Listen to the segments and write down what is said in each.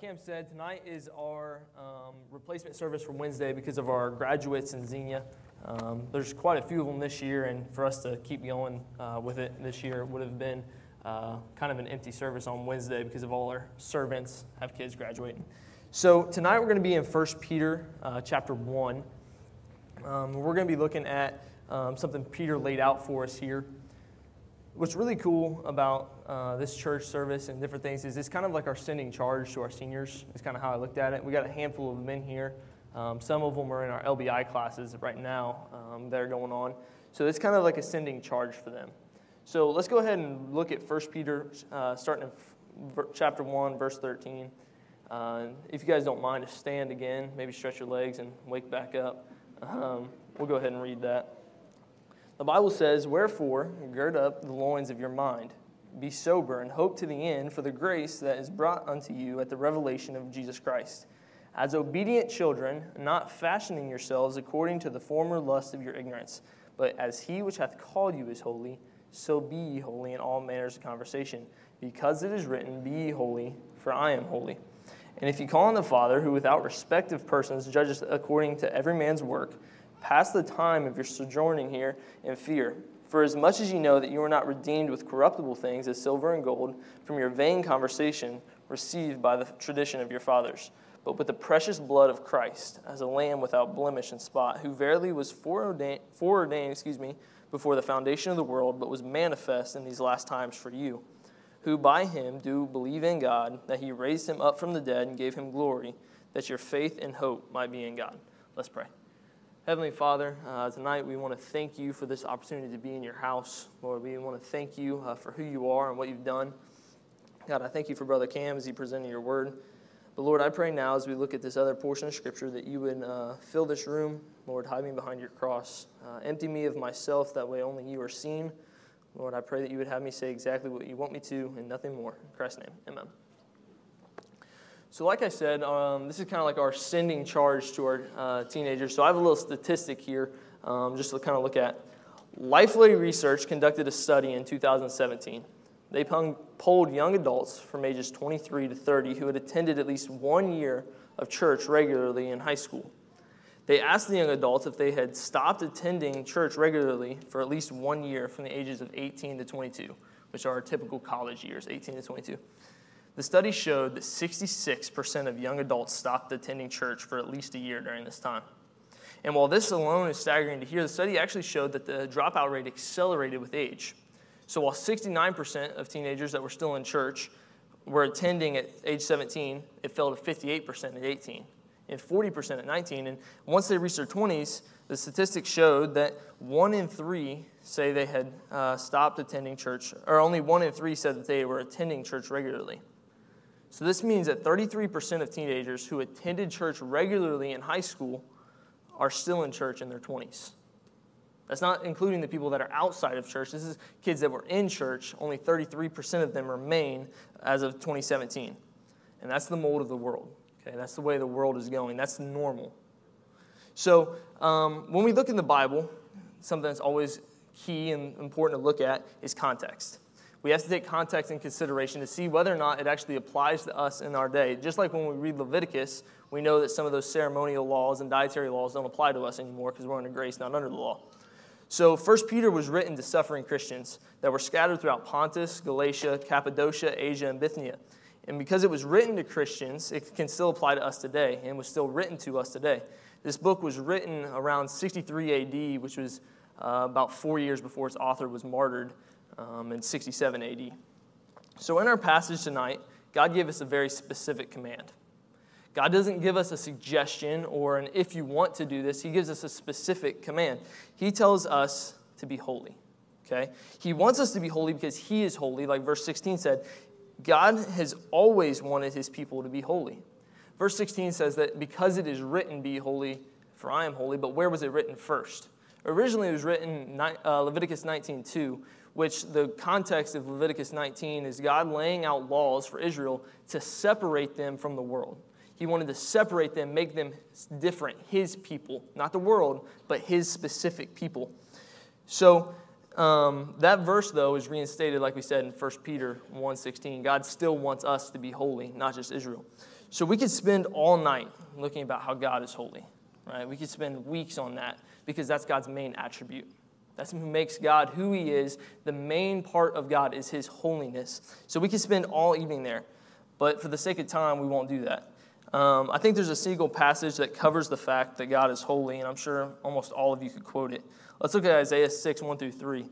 like Cam said, tonight is our um, replacement service for Wednesday because of our graduates in Xenia. Um, there's quite a few of them this year, and for us to keep going uh, with it this year would have been uh, kind of an empty service on Wednesday because of all our servants have kids graduating. So tonight we're going to be in 1 Peter uh, chapter 1. Um, we're going to be looking at um, something Peter laid out for us here what's really cool about uh, this church service and different things is it's kind of like our sending charge to our seniors. It's kind of how I looked at it. We got a handful of in here. Um, some of them are in our LBI classes right now um, that are going on. So it's kind of like a sending charge for them. So let's go ahead and look at 1 Peter, uh, starting in chapter 1, verse 13. Uh, if you guys don't mind, to stand again, maybe stretch your legs and wake back up. Um, we'll go ahead and read that. The Bible says, Wherefore, gird up the loins of your mind, be sober, and hope to the end for the grace that is brought unto you at the revelation of Jesus Christ. As obedient children, not fashioning yourselves according to the former lust of your ignorance, but as he which hath called you is holy, so be ye holy in all manners of conversation. Because it is written, Be ye holy, for I am holy. And if you call on the Father, who without respect of persons judges according to every man's work, Pass the time of your sojourning here in fear. For as much as you know that you are not redeemed with corruptible things as silver and gold from your vain conversation received by the tradition of your fathers, but with the precious blood of Christ, as a lamb without blemish and spot, who verily was foreordained, foreordained excuse me, before the foundation of the world, but was manifest in these last times for you, who by him do believe in God, that he raised him up from the dead and gave him glory, that your faith and hope might be in God. Let's pray. Heavenly Father, uh, tonight we want to thank you for this opportunity to be in your house. Lord, we want to thank you uh, for who you are and what you've done. God, I thank you for Brother Cam as he presented your word. But Lord, I pray now as we look at this other portion of Scripture that you would uh, fill this room. Lord, hide me behind your cross. Uh, empty me of myself, that way only you are seen. Lord, I pray that you would have me say exactly what you want me to and nothing more. In Christ's name, amen. So, like I said, um, this is kind of like our sending charge to our uh, teenagers. So, I have a little statistic here um, just to kind of look at. Lifeway Research conducted a study in 2017. They polled young adults from ages 23 to 30 who had attended at least one year of church regularly in high school. They asked the young adults if they had stopped attending church regularly for at least one year from the ages of 18 to 22, which are our typical college years, 18 to 22. The study showed that 66% of young adults stopped attending church for at least a year during this time. And while this alone is staggering to hear, the study actually showed that the dropout rate accelerated with age. So while 69% of teenagers that were still in church were attending at age 17, it fell to 58% at 18 and 40% at 19. And once they reached their 20s, the statistics showed that one in three say they had uh, stopped attending church, or only one in three said that they were attending church regularly. So this means that 33% of teenagers who attended church regularly in high school are still in church in their 20s. That's not including the people that are outside of church. This is kids that were in church. Only 33% of them remain as of 2017. And that's the mold of the world. Okay, that's the way the world is going. That's normal. So um, when we look in the Bible, something that's always key and important to look at is context we have to take context in consideration to see whether or not it actually applies to us in our day. Just like when we read Leviticus, we know that some of those ceremonial laws and dietary laws don't apply to us anymore because we're under grace, not under the law. So, First Peter was written to suffering Christians that were scattered throughout Pontus, Galatia, Cappadocia, Asia, and Bithynia. And because it was written to Christians, it can still apply to us today and was still written to us today. This book was written around 63 AD, which was uh, about four years before its author was martyred um, in 67 AD. So, in our passage tonight, God gave us a very specific command. God doesn't give us a suggestion or an if you want to do this, He gives us a specific command. He tells us to be holy. Okay? He wants us to be holy because He is holy, like verse 16 said. God has always wanted His people to be holy. Verse 16 says that because it is written, Be holy, for I am holy, but where was it written first? Originally, it was written uh, Leviticus 19 2, which the context of Leviticus 19 is God laying out laws for Israel to separate them from the world. He wanted to separate them, make them different, his people, not the world, but his specific people. So um, that verse, though, is reinstated, like we said in 1 Peter 1.16. God still wants us to be holy, not just Israel. So we could spend all night looking about how God is holy, right? We could spend weeks on that because that's God's main attribute. That's who makes God who He is. The main part of God is His holiness. So we could spend all evening there. But for the sake of time, we won't do that. Um, I think there's a single passage that covers the fact that God is holy, and I'm sure almost all of you could quote it. Let's look at Isaiah 6, 1 through 3.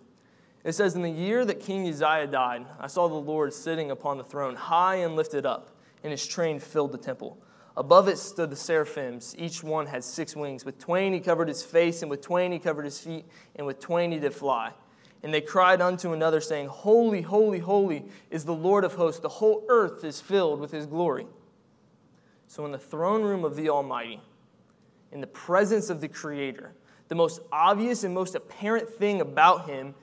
It says, In the year that King Uzziah died, I saw the Lord sitting upon the throne, high and lifted up, and his train filled the temple. Above it stood the seraphims. Each one had six wings. With twain he covered his face, and with twain he covered his feet, and with twain he did fly. And they cried unto another, saying, Holy, holy, holy is the Lord of hosts. The whole earth is filled with his glory. So, in the throne room of the Almighty, in the presence of the Creator, the most obvious and most apparent thing about him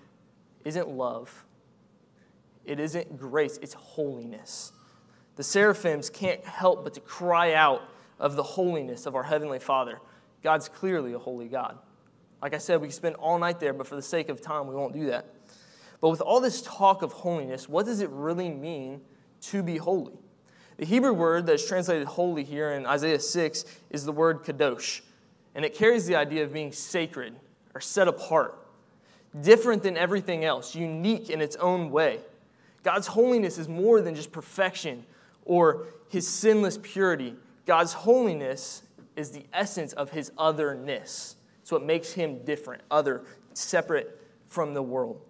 isn't love, it isn't grace, it's holiness. The seraphims can't help but to cry out of the holiness of our Heavenly Father. God's clearly a holy God. Like I said, we can spend all night there, but for the sake of time, we won't do that. But with all this talk of holiness, what does it really mean to be holy? The Hebrew word that's translated holy here in Isaiah 6 is the word kadosh, and it carries the idea of being sacred or set apart, different than everything else, unique in its own way. God's holiness is more than just perfection or his sinless purity. God's holiness is the essence of his otherness. So it makes him different, other, separate from the world.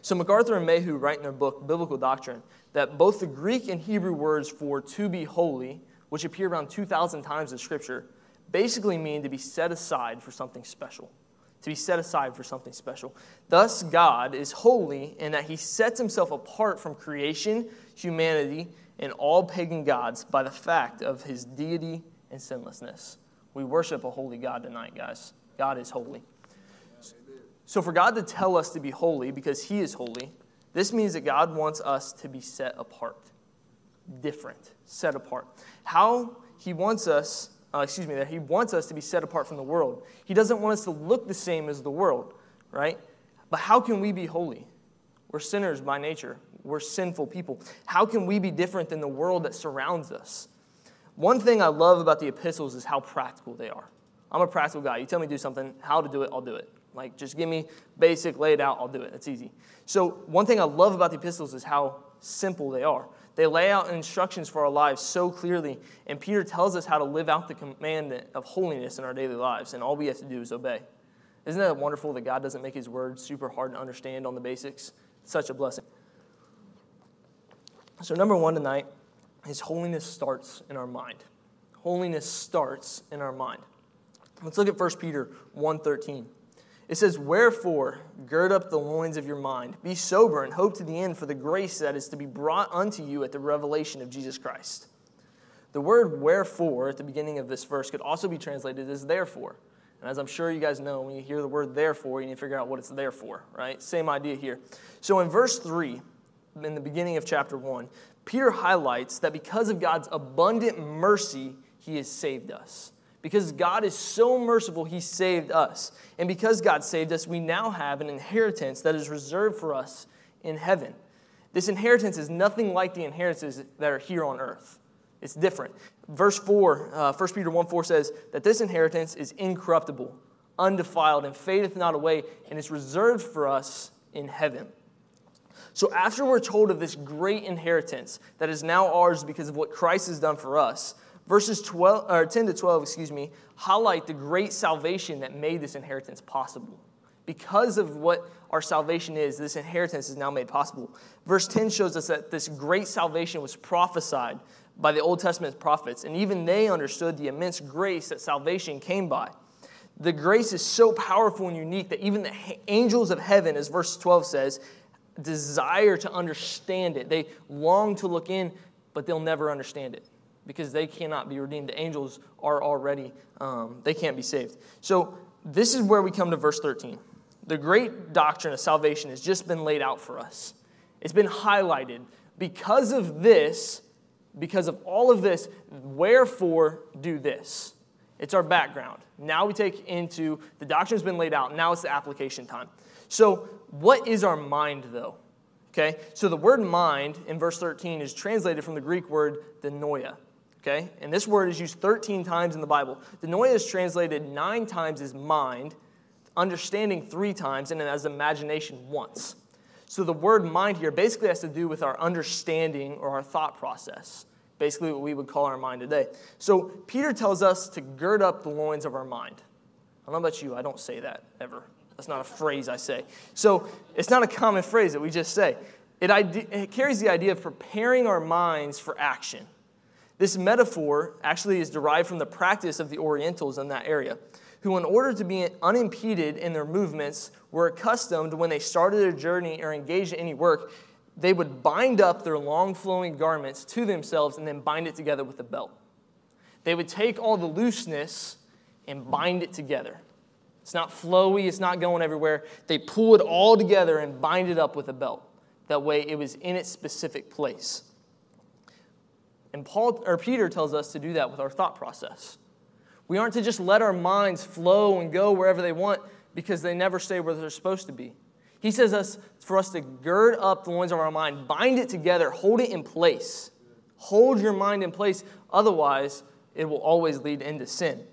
So MacArthur and Mayhue write in their book, Biblical Doctrine, that both the Greek and Hebrew words for to be holy, which appear around 2,000 times in Scripture, basically mean to be set aside for something special. To be set aside for something special. Thus, God is holy in that he sets himself apart from creation, humanity, and all pagan gods by the fact of his deity and sinlessness. We worship a holy God tonight, guys. God is holy. So, for God to tell us to be holy because he is holy, this means that God wants us to be set apart, different, set apart. How He wants us, uh, excuse me, that He wants us to be set apart from the world. He doesn't want us to look the same as the world, right? But how can we be holy? We're sinners by nature, we're sinful people. How can we be different than the world that surrounds us? One thing I love about the epistles is how practical they are. I'm a practical guy. You tell me to do something, how to do it, I'll do it. Like, just give me basic, lay it out, I'll do it. It's easy. So, one thing I love about the epistles is how simple they are. They lay out instructions for our lives so clearly, and Peter tells us how to live out the commandment of holiness in our daily lives, and all we have to do is obey. Isn't that wonderful that God doesn't make his word super hard to understand on the basics? such a blessing. So, number one tonight is holiness starts in our mind. Holiness starts in our mind. Let's look at 1 Peter 1.13. It says, Wherefore, gird up the loins of your mind, be sober, and hope to the end for the grace that is to be brought unto you at the revelation of Jesus Christ. The word wherefore at the beginning of this verse could also be translated as therefore. And as I'm sure you guys know, when you hear the word therefore, you need to figure out what it's there for, right? Same idea here. So in verse 3, in the beginning of chapter 1, Peter highlights that because of God's abundant mercy, he has saved us. Because God is so merciful, He saved us. And because God saved us, we now have an inheritance that is reserved for us in heaven. This inheritance is nothing like the inheritances that are here on earth. It's different. Verse 4, uh, 1 Peter 1 4 says that this inheritance is incorruptible, undefiled, and fadeth not away, and is reserved for us in heaven. So, after we're told of this great inheritance that is now ours because of what Christ has done for us, Verses 12, or 10 to 12, excuse me, highlight the great salvation that made this inheritance possible. Because of what our salvation is, this inheritance is now made possible. Verse 10 shows us that this great salvation was prophesied by the Old Testament prophets, and even they understood the immense grace that salvation came by. The grace is so powerful and unique that even the angels of heaven, as verse 12 says, desire to understand it. They long to look in, but they'll never understand it because they cannot be redeemed. The angels are already, um, they can't be saved. So this is where we come to verse 13. The great doctrine of salvation has just been laid out for us, it's been highlighted. Because of this, because of all of this, wherefore do this? It's our background. Now we take into the doctrine's been laid out. Now it's the application time. So, what is our mind, though? Okay, so the word mind in verse 13 is translated from the Greek word dianoia. Okay? And this word is used 13 times in the Bible. Dianoia is translated nine times as mind, understanding three times, and as imagination once. So the word mind here basically has to do with our understanding or our thought process. Basically, what we would call our mind today. So Peter tells us to gird up the loins of our mind. I don't know about you, I don't say that ever. That's not a phrase I say. So it's not a common phrase that we just say. It, it carries the idea of preparing our minds for action. This metaphor actually is derived from the practice of the Orientals in that area, who, in order to be unimpeded in their movements, were accustomed when they started their journey or engaged in any work, they would bind up their long flowing garments to themselves and then bind it together with a belt. They would take all the looseness and bind it together. It's not flowy, it's not going everywhere. They pull it all together and bind it up with a belt. That way it was in its specific place. And Paul or Peter tells us to do that with our thought process. We aren't to just let our minds flow and go wherever they want because they never stay where they're supposed to be. He says us for us to gird up the loins of our mind, bind it together, hold it in place. Hold your mind in place, otherwise it will always lead into sin.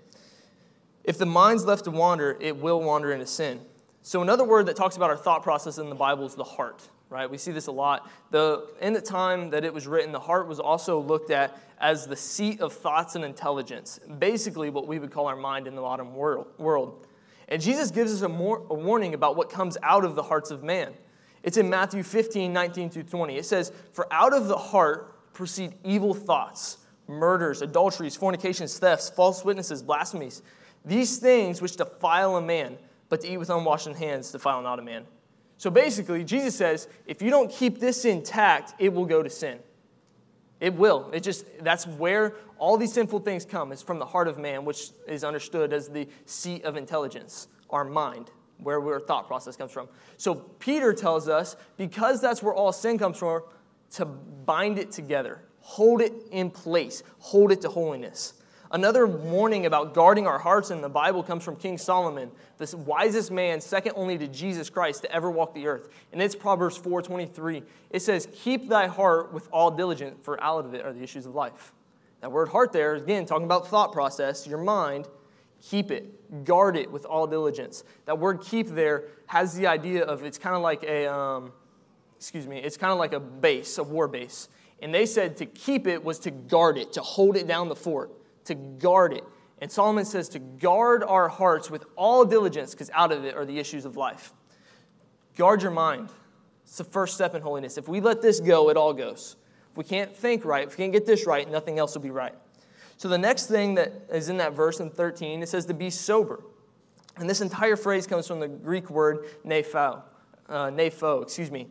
If the mind's left to wander, it will wander into sin. So another word that talks about our thought process in the Bible is the heart right? We see this a lot. The, in the time that it was written, the heart was also looked at as the seat of thoughts and intelligence, basically what we would call our mind in the modern world. And Jesus gives us a, more, a warning about what comes out of the hearts of man. It's in Matthew 15, 19 through 20. It says, For out of the heart proceed evil thoughts, murders, adulteries, fornications, thefts, false witnesses, blasphemies. These things which defile a man, but to eat with unwashed hands defile not a man. So basically, Jesus says, if you don't keep this intact, it will go to sin. It will. It just that's where all these sinful things come. is from the heart of man, which is understood as the seat of intelligence, our mind, where our thought process comes from. So Peter tells us, because that's where all sin comes from, to bind it together, hold it in place, hold it to holiness. Another warning about guarding our hearts in the Bible comes from King Solomon, the wisest man, second only to Jesus Christ, to ever walk the earth. And it's Proverbs 4.23. It says, Keep thy heart with all diligence, for out of it are the issues of life. That word heart there, again, talking about thought process, your mind, keep it, guard it with all diligence. That word keep there has the idea of it's kind of like a, um, excuse me, it's kind of like a base, a war base. And they said to keep it was to guard it, to hold it down the fort to guard it. And Solomon says to guard our hearts with all diligence, because out of it are the issues of life. Guard your mind. It's the first step in holiness. If we let this go, it all goes. If we can't think right, if we can't get this right, nothing else will be right. So the next thing that is in that verse in 13, it says to be sober. And this entire phrase comes from the Greek word nepho, uh, nepho, excuse me.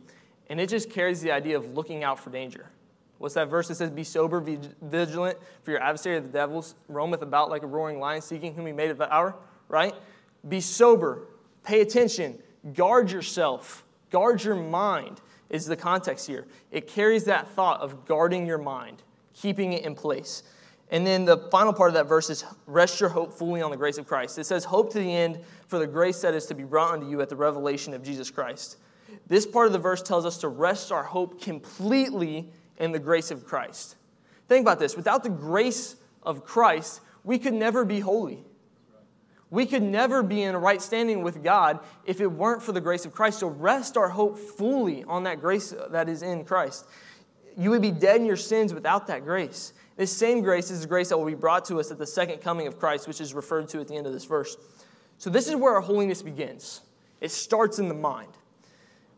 And it just carries the idea of looking out for danger. What's that verse that says, Be sober, be vigilant, for your adversary, the devil, roameth about like a roaring lion, seeking whom he may devour, right? Be sober, pay attention, guard yourself, guard your mind, is the context here. It carries that thought of guarding your mind, keeping it in place. And then the final part of that verse is rest your hope fully on the grace of Christ. It says, Hope to the end for the grace that is to be brought unto you at the revelation of Jesus Christ. This part of the verse tells us to rest our hope completely in the grace of Christ. Think about this without the grace of Christ, we could never be holy. We could never be in a right standing with God if it weren't for the grace of Christ. So rest our hope fully on that grace that is in Christ. You would be dead in your sins without that grace. This same grace is the grace that will be brought to us at the second coming of Christ, which is referred to at the end of this verse. So, this is where our holiness begins. It starts in the mind.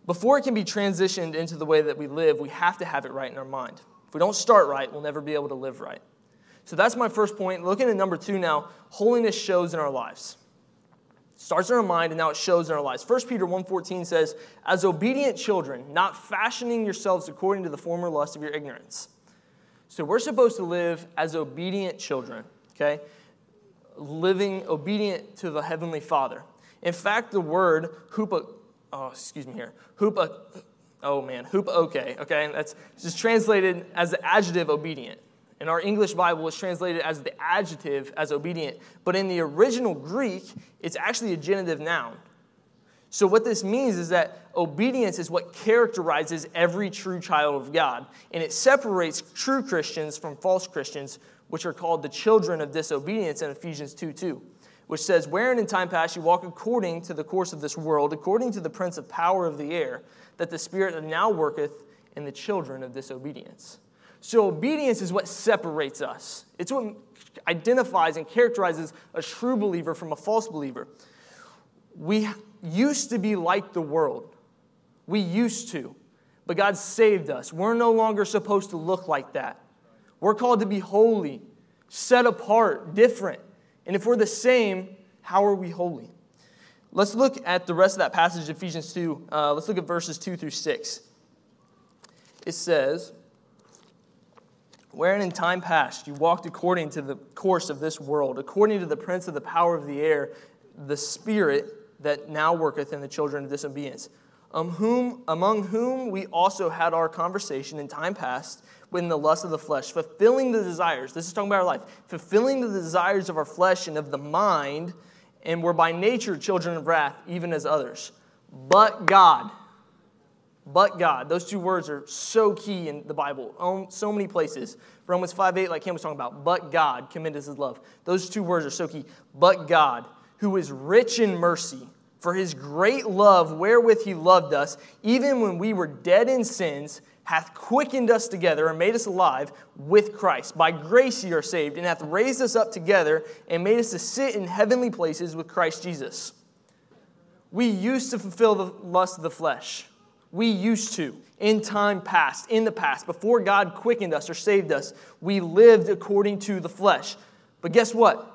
Before it can be transitioned into the way that we live, we have to have it right in our mind. If we don't start right, we'll never be able to live right. So that's my first point. Looking at number two now, holiness shows in our lives. starts in our mind and now it shows in our lives. 1 Peter 1.14 says, As obedient children, not fashioning yourselves according to the former lust of your ignorance. So we're supposed to live as obedient children, okay? Living obedient to the Heavenly Father. In fact, the word hupa, oh, excuse me here, hupa, oh man, hupa okay, okay? And That's just translated as the adjective obedient. In our English Bible, it's translated as the adjective as obedient. But in the original Greek, it's actually a genitive noun. So, what this means is that obedience is what characterizes every true child of God, and it separates true Christians from false Christians which are called the children of disobedience in Ephesians 2 2, which says, Wherein in time past you walk according to the course of this world, according to the prince of power of the air, that the spirit that now worketh in the children of disobedience. So, obedience is what separates us. It's what identifies and characterizes a true believer from a false believer. We used to be like the world. We used to. But God saved us. We're no longer supposed to look like that. We're called to be holy, set apart, different. And if we're the same, how are we holy? Let's look at the rest of that passage, Ephesians 2. Uh, let's look at verses 2 through 6. It says, Wherein in time past you walked according to the course of this world, according to the prince of the power of the air, the spirit that now worketh in the children of disobedience, um, whom, among whom we also had our conversation in time past in the lust of the flesh, fulfilling the desires. This is talking about our life, fulfilling the desires of our flesh and of the mind, and we're by nature children of wrath, even as others. But God, but God. Those two words are so key in the Bible, so many places. Romans 5 8, like Cam was talking about, but God commended his love. Those two words are so key. But God, who is rich in mercy, for his great love wherewith he loved us, even when we were dead in sins, hath quickened us together and made us alive with Christ. By grace ye are saved, and hath raised us up together and made us to sit in heavenly places with Christ Jesus. We used to fulfill the lust of the flesh. We used to. In time past, in the past, before God quickened us or saved us, we lived according to the flesh. But guess what?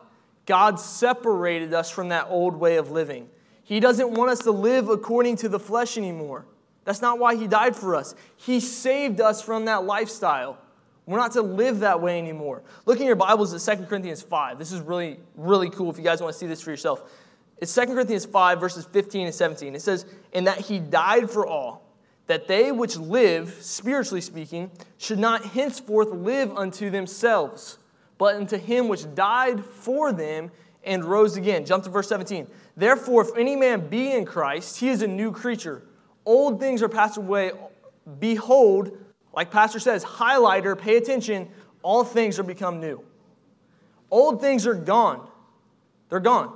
God separated us from that old way of living. He doesn't want us to live according to the flesh anymore. That's not why He died for us. He saved us from that lifestyle. We're not to live that way anymore. Look in your Bibles at 2 Corinthians 5. This is really, really cool if you guys want to see this for yourself. It's 2 Corinthians 5, verses 15 and 17. It says, And that He died for all, that they which live, spiritually speaking, should not henceforth live unto themselves, but unto Him which died for them and rose again. Jump to verse 17. Therefore, if any man be in Christ, he is a new creature. Old things are passed away. Behold, like Pastor says, highlighter, pay attention, all things are become new. Old things are gone. They're gone.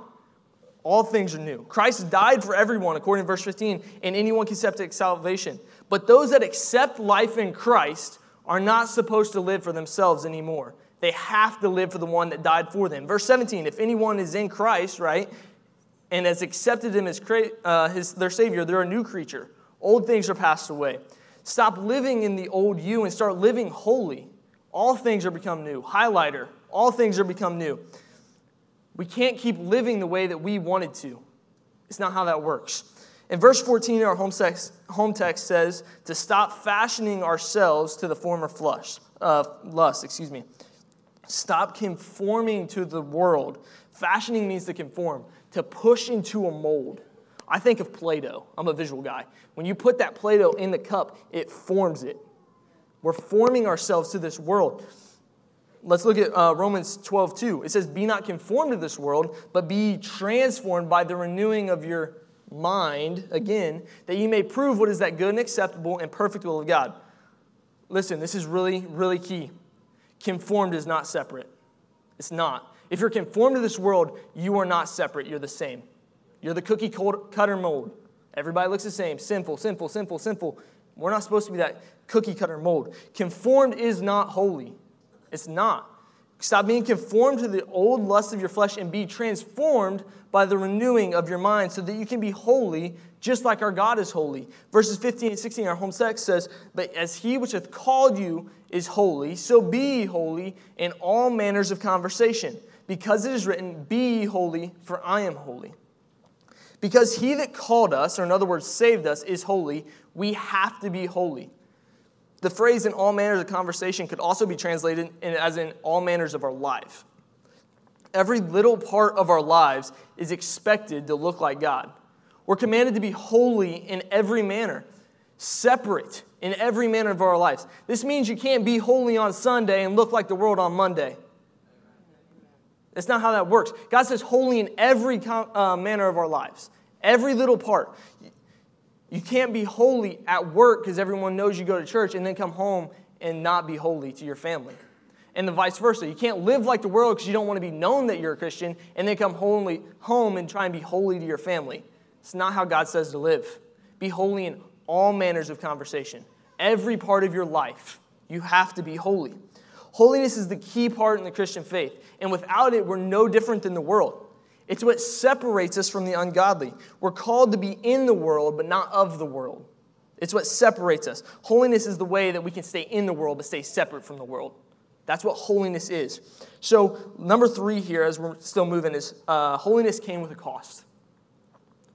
All things are new. Christ died for everyone, according to verse 15, and anyone can accept salvation. But those that accept life in Christ are not supposed to live for themselves anymore. They have to live for the one that died for them. Verse 17 if anyone is in Christ, right, and has accepted him as uh, his, their Savior, they're a new creature. Old things are passed away. Stop living in the old you and start living holy. All things are become new. Highlighter, all things are become new. We can't keep living the way that we wanted to. It's not how that works. In verse 14, our home text, home text says to stop fashioning ourselves to the former flush, uh, lust. Excuse me. Stop conforming to the world. Fashioning means to conform, to push into a mold. I think of Play Doh. I'm a visual guy. When you put that Play Doh in the cup, it forms it. We're forming ourselves to this world. Let's look at uh, Romans 12, 2. It says, Be not conformed to this world, but be transformed by the renewing of your mind, again, that you may prove what is that good and acceptable and perfect will of God. Listen, this is really, really key. Conformed is not separate. It's not. If you're conformed to this world, you are not separate. You're the same. You're the cookie cutter mold. Everybody looks the same sinful, sinful, sinful, sinful. We're not supposed to be that cookie cutter mold. Conformed is not holy. It's not. Stop being conformed to the old lust of your flesh and be transformed by the renewing of your mind so that you can be holy just like our God is holy. Verses 15 and 16, our home text says, But as he which hath called you is holy, so be holy in all manners of conversation, because it is written, Be holy, for I am holy. Because he that called us, or in other words, saved us, is holy, we have to be holy. The phrase in all manners of conversation could also be translated as in all manners of our life. Every little part of our lives is expected to look like God. We're commanded to be holy in every manner, separate in every manner of our lives. This means you can't be holy on Sunday and look like the world on Monday. That's not how that works. God says holy in every uh, manner of our lives, every little part. You can't be holy at work because everyone knows you go to church and then come home and not be holy to your family. and the vice versa. You can't live like the world because you don't want to be known that you're a Christian and then come holy, home and try and be holy to your family. It's not how God says to live. Be holy in all manners of conversation. Every part of your life, you have to be holy. Holiness is the key part in the Christian faith, and without it, we're no different than the world. It's what separates us from the ungodly. We're called to be in the world, but not of the world. It's what separates us. Holiness is the way that we can stay in the world, but stay separate from the world. That's what holiness is. So, number three here, as we're still moving, is uh, holiness came with a cost.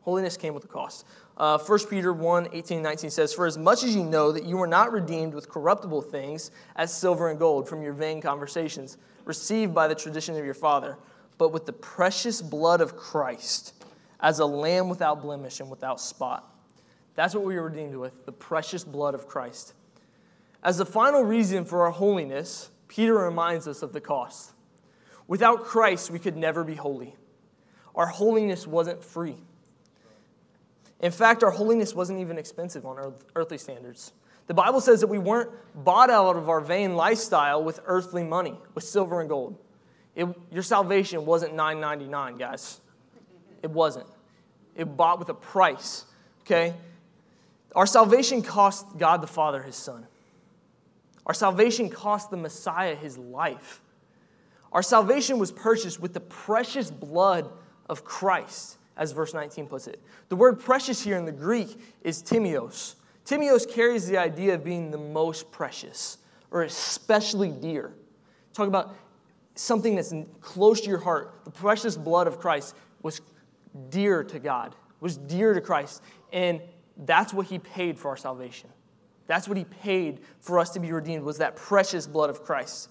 Holiness came with a cost. Uh, 1 Peter 1 18 19 says, For as much as you know that you were not redeemed with corruptible things as silver and gold from your vain conversations, received by the tradition of your father, but with the precious blood of Christ, as a lamb without blemish and without spot. That's what we were redeemed with, the precious blood of Christ. As the final reason for our holiness, Peter reminds us of the cost. Without Christ, we could never be holy. Our holiness wasn't free. In fact, our holiness wasn't even expensive on earthly standards. The Bible says that we weren't bought out of our vain lifestyle with earthly money, with silver and gold. It, your salvation wasn't $9.99, guys. It wasn't. It bought with a price, okay? Our salvation cost God the Father his Son. Our salvation cost the Messiah his life. Our salvation was purchased with the precious blood of Christ as verse 19 puts it. The word precious here in the Greek is timios. Timios carries the idea of being the most precious or especially dear. Talk about something that's close to your heart. The precious blood of Christ was dear to God, was dear to Christ. And that's what he paid for our salvation. That's what he paid for us to be redeemed, was that precious blood of Christ.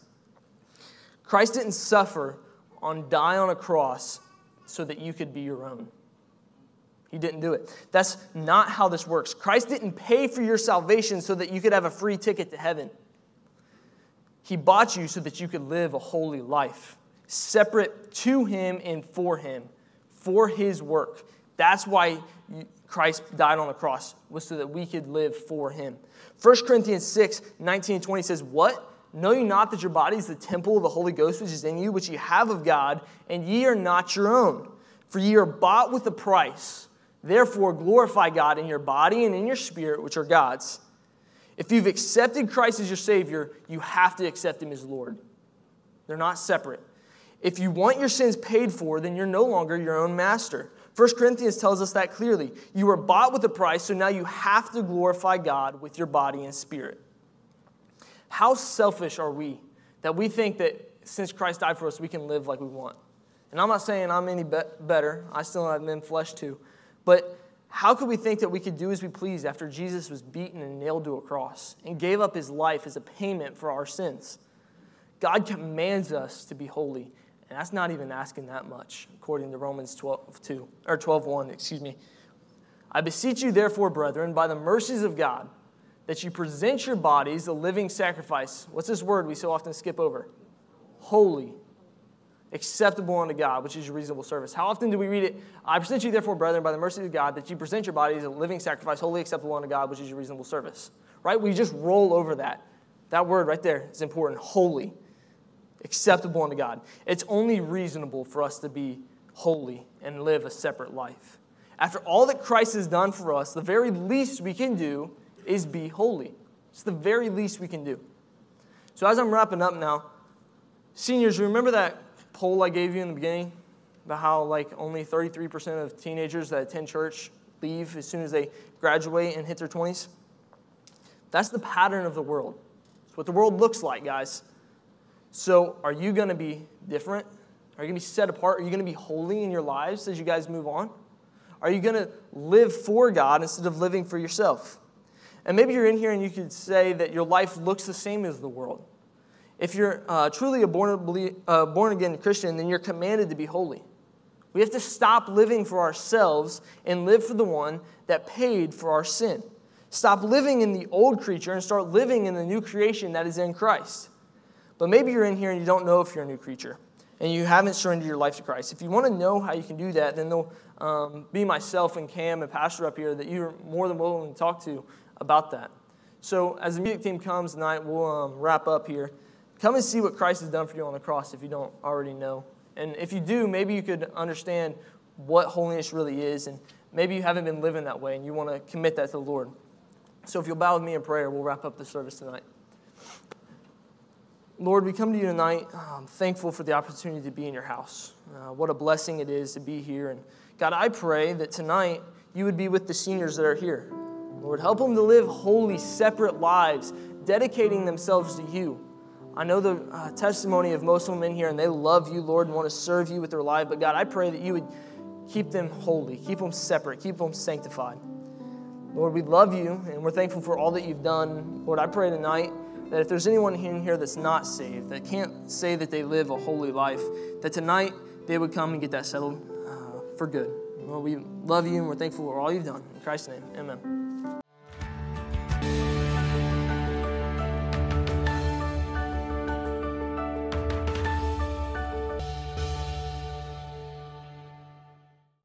Christ didn't suffer on die on a cross so that you could be your own. He didn't do it. That's not how this works. Christ didn't pay for your salvation so that you could have a free ticket to heaven. He bought you so that you could live a holy life, separate to Him and for Him, for His work. That's why Christ died on the cross, was so that we could live for Him. 1 Corinthians 6 19 and 20 says, What? Know you not that your body is the temple of the Holy Ghost which is in you, which ye have of God, and ye are not your own? For ye are bought with a price. Therefore, glorify God in your body and in your spirit, which are God's. If you've accepted Christ as your Savior, you have to accept Him as Lord. They're not separate. If you want your sins paid for, then you're no longer your own master. 1 Corinthians tells us that clearly. You were bought with a price, so now you have to glorify God with your body and spirit. How selfish are we that we think that since Christ died for us, we can live like we want? And I'm not saying I'm any be- better. I still have men flesh too. But how could we think that we could do as we please after Jesus was beaten and nailed to a cross and gave up his life as a payment for our sins? God commands us to be holy, and that's not even asking that much, according to Romans 12, 2, or 12 1, excuse me. I beseech you, therefore, brethren, by the mercies of God, that you present your bodies a living sacrifice. What's this word we so often skip over? Holy, acceptable unto God, which is your reasonable service. How often do we read it? I present you, therefore, brethren, by the mercy of God, that you present your bodies a living sacrifice, wholly acceptable unto God, which is your reasonable service. Right? We just roll over that. That word right there is important. Holy, acceptable unto God. It's only reasonable for us to be holy and live a separate life. After all that Christ has done for us, the very least we can do is be holy. It's the very least we can do. So as I'm wrapping up now, seniors, remember that poll I gave you in the beginning about how like only 33% of teenagers that attend church leave as soon as they graduate and hit their 20s? That's the pattern of the world. It's what the world looks like, guys. So, are you going to be different? Are you going to be set apart? Are you going to be holy in your lives as you guys move on? Are you going to live for God instead of living for yourself? And maybe you're in here and you could say that your life looks the same as the world. If you're uh, truly a born, uh, born again Christian, then you're commanded to be holy. We have to stop living for ourselves and live for the one that paid for our sin. Stop living in the old creature and start living in the new creation that is in Christ. But maybe you're in here and you don't know if you're a new creature and you haven't surrendered your life to Christ. If you want to know how you can do that, then there'll um, be myself and Cam and Pastor up here that you're more than willing to talk to about that. So as the music team comes tonight, we'll um, wrap up here. Come and see what Christ has done for you on the cross if you don't already know. And if you do, maybe you could understand what holiness really is, and maybe you haven't been living that way and you want to commit that to the Lord. So if you'll bow with me in prayer, we'll wrap up the service tonight. Lord, we come to you tonight um, thankful for the opportunity to be in your house. Uh, what a blessing it is to be here. And God, I pray that tonight you would be with the seniors that are here. Lord, help them to live holy, separate lives, dedicating themselves to you. I know the uh, testimony of most in here, and they love you, Lord, and want to serve you with their life. But God, I pray that you would keep them holy, keep them separate, keep them sanctified. Lord, we love you, and we're thankful for all that you've done. Lord, I pray tonight that if there's anyone in here that's not saved, that can't say that they live a holy life, that tonight they would come and get that settled uh, for good. Lord, we love you, and we're thankful for all you've done. In Christ's name, amen.